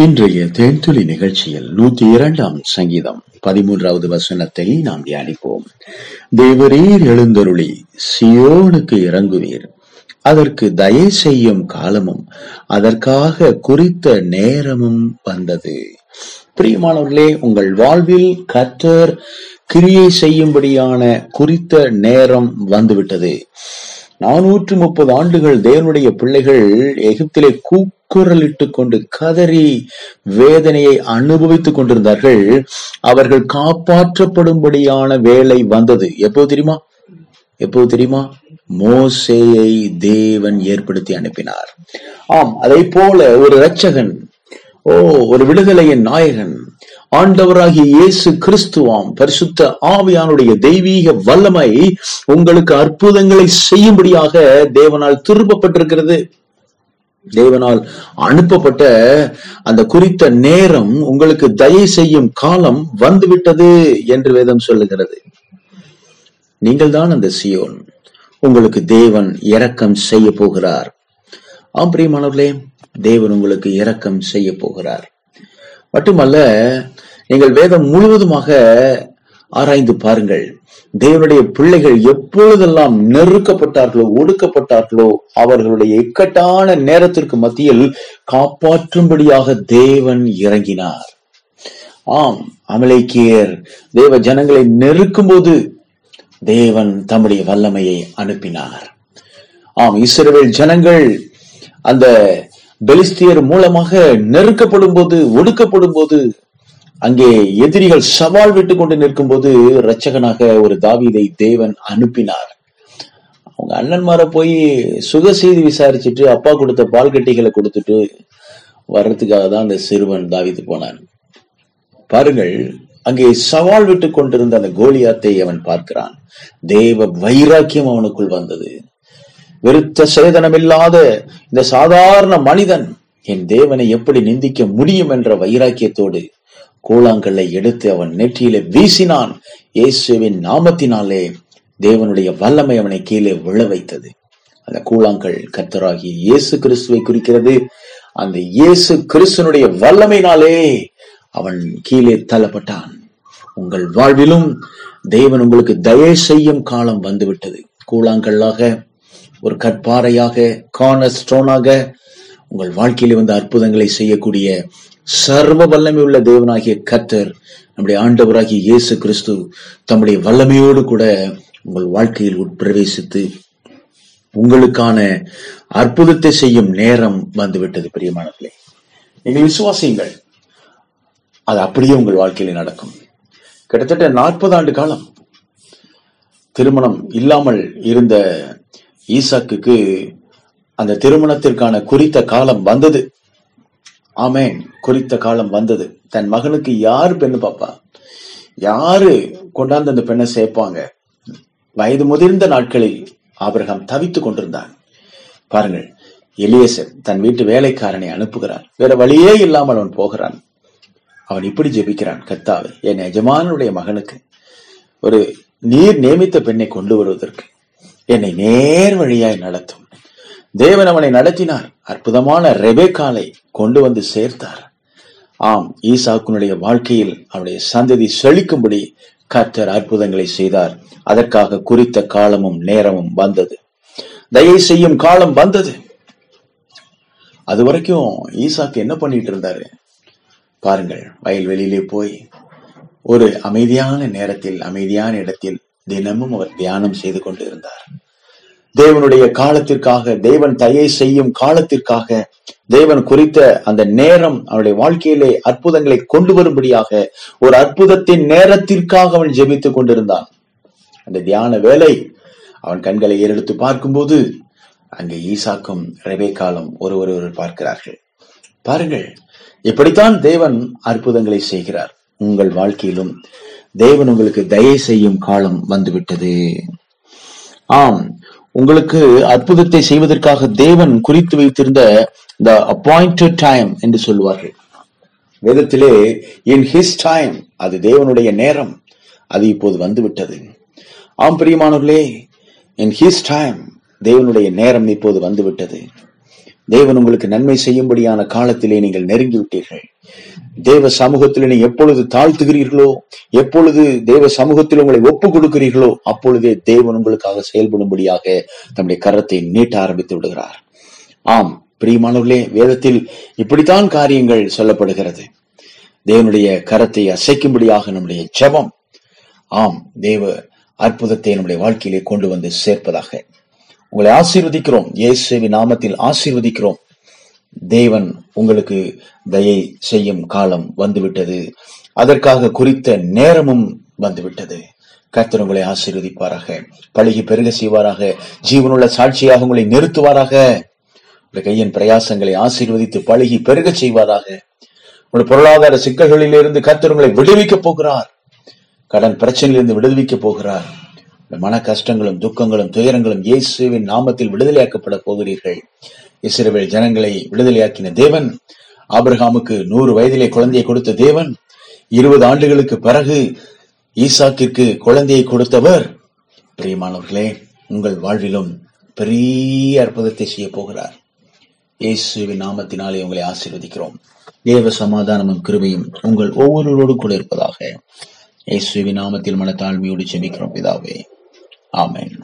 இன்றைய தேன்துளி நிகழ்ச்சியில் நூத்தி இரண்டாம் சங்கீதம் பதிமூன்றாவது வசனத்தை நாம் தியானிப்போம். தேவரீர் எழுந்தருளி சியோனுக்கு இறங்குவீர். அதற்கு தயை செய்யும் காலமும் அதற்காக குறித்த நேரமும் வந்தது. பிரியமானவர்களே உங்கள் வாழ்வில் கத்தர் கிரியை செய்யும்படியான குறித்த நேரம் வந்துவிட்டது. நானூற்று முப்பது ஆண்டுகள் தேவனுடைய பிள்ளைகள் எகிப்திலே கூக்குரலிட்டுக் கொண்டு கதறி வேதனையை அனுபவித்துக் கொண்டிருந்தார்கள். அவர்கள் காப்பாற்றப்படும்படியான வேலை வந்தது. எப்போது தெரியுமா? எப்போது தெரியுமா? மோசேயை தேவன் ஏற்படுத்தி அனுப்பினார். ஆம் அதை போல ஒரு இரட்சகன் ஓ ஒரு விடுதலையின் நாயகன் ஆண்டவராகிய இயேசு கிறிஸ்துவாம் பரிசுத்த ஆவியானுடைய தெய்வீக வல்லமை உங்களுக்கு அற்புதங்களை செய்யும்படியாக தேவனால் திருப்பப்பட்டிருக்கிறது. தேவனால் அனுப்பப்பட்ட அந்த குறித்த நேரம் உங்களுக்கு தயை செய்யும் காலம் வந்துவிட்டது என்று வேதம் சொல்லுகிறது. நீங்கள் தான் அந்த சியோன். உங்களுக்கு தேவன் இரக்கம் செய்ய போகிறார். ஆம் பிரியமானவர்களே தேவன் உங்களுக்கு இரக்கம் செய்ய போகிறார். மட்டுமல்ல நீங்கள் வேதம் முழுவதுமாக ஆராய்ந்து பாருங்கள். தேவனுடைய பிள்ளைகள் எப்பொழுதெல்லாம் நெருக்கப்பட்டார்களோ ஒடுக்கப்பட்டார்களோ அவர்களுடைய இக்கட்டான நேரத்திற்கு மத்தியில் காப்பாற்றும்படியாக தேவன் இறங்கினார். ஆம் அமலைக்கியர் தேவ ஜனங்களை நெருக்கும் போது தேவன் தம்முடைய வல்லமையை அனுப்பினார். ஆம் இஸ்ரவேல் ஜனங்கள் அந்த பெலிஸ்தியர் மூலமாக நெருக்கப்படும் போது ஒடுக்கப்படும் போது அங்கே எதிரிகள் சவால் விட்டு கொண்டு நிற்கும் போது இரட்சகனாக ஒரு தாவீதை தேவன் அனுப்பினார். அவங்க அண்ணன்மார போய் சுக செய்தி விசாரிச்சுட்டு அப்பா கொடுத்த பால் கட்டிகளை கொடுத்துட்டு வர்றதுக்காக தான் அந்த சிறுவன் தாவித்து போனான். பாருங்கள் அங்கே சவால் விட்டு கொண்டிருந்த அந்த கோலியாத்தை அவன் பார்க்கிறான். தேவ வைராக்கியம் அவனுக்குள் வந்தது. விருத்த சேதனமில்லாத இந்த சாதாரண மனிதன் என் தேவனை எப்படி நிந்திக்க முடியும் என்ற வைராக்கியத்தோடு கூழாங்கல்லை எடுத்து அவன் நெற்றியிலே வீசினான். இயேசுவின் நாமத்தினாலே தேவனுடைய வல்லமை அவனை கீழே விழ வைத்தது. அந்த கூழாங்கல் கத்தராகி இயேசு கிறிஸ்துவை குறிக்கிறது. அந்த இயேசு கிறிஸ்துனுடைய வல்லமையினாலே அவன் கீழே தள்ளப்பட்டான். உங்கள் வாழ்விலும் தேவன் உங்களுக்கு தயவு செய்யும் காலம் வந்துவிட்டது. கூழாங்கல்லாக ஒரு கற்பாறையாக கார்னர் ஸ்டோனாக உங்கள் வாழ்க்கையில வந்து அற்புதங்களை செய்யக்கூடிய சர்வ வல்லமை உள்ள தேவனாகிய கத்தர் நம்முடைய ஆண்டவராகிய இயேசு கிறிஸ்து தம்முடைய வல்லமையோடு கூட உங்கள் வாழ்க்கையில் உட்பிரவேசித்து உங்களுக்கான அற்புதத்தை செய்யும் நேரம் வந்துவிட்டது பிரியமானவர்களே. நீங்கள் விசுவாசியுங்கள். அது அப்படியே உங்கள் வாழ்க்கையில நடக்கும். கிட்டத்தட்ட நாற்பது ஆண்டு காலம் திருமணம் இல்லாமல் இருந்த ஈசாக்குக்கு அந்த திருமணத்திற்கான குறித்த காலம் வந்தது. ஆமேன். குறித்த காலம் வந்தது. தன் மகனுக்கு யாரு பெண்ணு பாப்பா? யாரு கொண்டாந்து அந்த பெண்ணை சேர்ப்பாங்க? வயது முதிர்ந்த நாட்களில் ஆபிரகாம் தவித்துக் கொண்டிருந்தான். பாருங்கள் எலியசர் தன் வீட்டு வேலைக்காரனை அனுப்புகிறான். வேற வழியே இல்லாமல் அவன் போகிறான். அவன் இப்படி ஜெபிக்கிறான் கத்தாவை என் எஜமானுடைய மகனுக்கு ஒரு நீர் நியமித்த பெண்ணை கொண்டு வருவதற்கு என்னை நேர் வழியாய் நடத்தும். தேவன் அவனை நடத்தினார். அற்புதமான ரெபேக்காலை கொண்டு வந்து சேர்த்தார். ஆம் ஈசாக்குனுடைய வாழ்க்கையில் அவனுடைய சந்ததி செழிக்கும்படி கர்த்தர் அற்புதங்களை செய்தார். அதற்காக குறித்த காலமும் நேரமும் வந்தது. தயை செய்யும் காலம் வந்தது. அது வரைக்கும் ஈசாக்கு என்ன பண்ணிட்டு இருந்தாரு? பாருங்கள் வயல்வெளியிலே போய் ஒரு அமைதியான நேரத்தில் அமைதியான இடத்தில் தினமும் அவர் தியானம் செய்து கொண்டிருந்தார். தேவனுடைய காலத்திற்காக தேவன் தயை செய்யும் காலத்திற்காக தேவன் குறித்த அந்த நேரம் அவனுடைய வாழ்க்கையிலே அற்புதங்களை கொண்டு வரும்படியாக ஒரு அற்புதத்தின் நேரத்திற்காக அவன் ஜெபித்துக் கொண்டிருந்தான். அந்த தியான வேலை அவன் கண்களை ஏறெடுத்து பார்க்கும்போது அங்கே ஈசாக்கும் ரெபே காலம் ஒருவர் ஒருவர் பார்க்கிறார்கள். பாருங்கள் இப்படித்தான் தேவன் அற்புதங்களை செய்கிறார். உங்கள் வாழ்க்கையிலும் தேவன் உங்களுக்கு தயை செய்யும் காலம் வந்துவிட்டது. ஆம் உங்களுக்கு அற்புதத்தை செய்வதற்காக தேவன் குறித்து வைத்திருந்த த அப்பாயிண்டட் டைம் என்று சொல்லுவார்கள் வேதத்திலே இன் ஹிஸ் டைம் அது தேவனுடைய நேரம் அது இப்போது வந்துவிட்டது. ஆம் பிரியமானவர்களே இன் ஹிஸ் டைம் தேவனுடைய நேரம் இப்போது வந்துவிட்டது. தேவன் உங்களுக்கு நன்மை செய்யும்படியான காலத்திலே நீங்கள் நெருங்கி விட்டீர்கள் தேவ சமூகத்தில் நீ எப்பொழுது தாழ்த்துகிறீர்களோ எப்பொழுது தேவ சமூகத்தில் உங்களை ஒப்பு கொடுக்கிறீர்களோ அப்பொழுதே தேவன் உங்களுக்காக செயல்படும்படியாக தம்முடைய கரத்தை நீட்ட ஆரம்பித்து விடுகிறார். ஆம் பிரியமானவர்களே வேதத்தில் இப்படித்தான் காரியங்கள் சொல்லப்படுகிறது. தேவனுடைய கரத்தை அசைக்கும்படியாக நம்முடைய ஜபம் ஆம் தேவ அற்புதத்தை நம்முடைய வாழ்க்கையிலே கொண்டு வந்து சேர்ப்பதாக. உங்களை ஆசீர்வதிக்கிறோம். இயேசுவின் நாமத்தில் ஆசீர்வதிக்கிறோம். தேவன் உங்களுக்கு தயை செய்யும் காலம் வந்துவிட்டது. அதற்காக குறித்த நேரமும் வந்துவிட்டது. கர்த்தர் உங்களை ஆசீர்வதிப்பாராக. பழகி பெருக செய்வாராக. ஜீவனுள்ள சாட்சியாக உங்களை நிறுத்துவாராக. உங்கள் கையின் பிரயாசங்களை ஆசீர்வதித்து பழகி பெருக செய்வாராக. உங்களுடைய பொருளாதார சிக்கல்களிலிருந்து கர்த்தர் உங்களை விடுவிக்கப் போகிறார். கடன் பிரச்சனையிலிருந்து விடுவிக்கப் போகிறார். மன கஷ்டங்களும் துக்கங்களும் துயரங்களும் இயேசுவின் நாமத்தில் விடுதலையாக்கப்பட போகிறீர்கள். இஸ்ரேல் ஜனங்களை விடுதலையாக்கின தேவன் ஆபிரகாமுக்கு நூறு வயதிலே குழந்தையை கொடுத்த தேவன் இருபது ஆண்டுகளுக்கு பிறகு ஈசாக்கிற்கு குழந்தையை கொடுத்தவர். பிரியமானவர்களே உங்கள் வாழ்விலும் பெரிய அற்புதத்தை செய்ய போகிறார். இயேசுவின் நாமத்தினாலே உங்களை ஆசீர்வதிக்கிறோம். தேவ சமாதானமும் கிருபையும் உங்கள் ஒவ்வொருவரோடு கூட இருப்பதாக இயேசுவின் நாமத்தில் மனத்தாழ்மையோடு ஜெபிக்கிறோம் பிதாவே. ஆமென்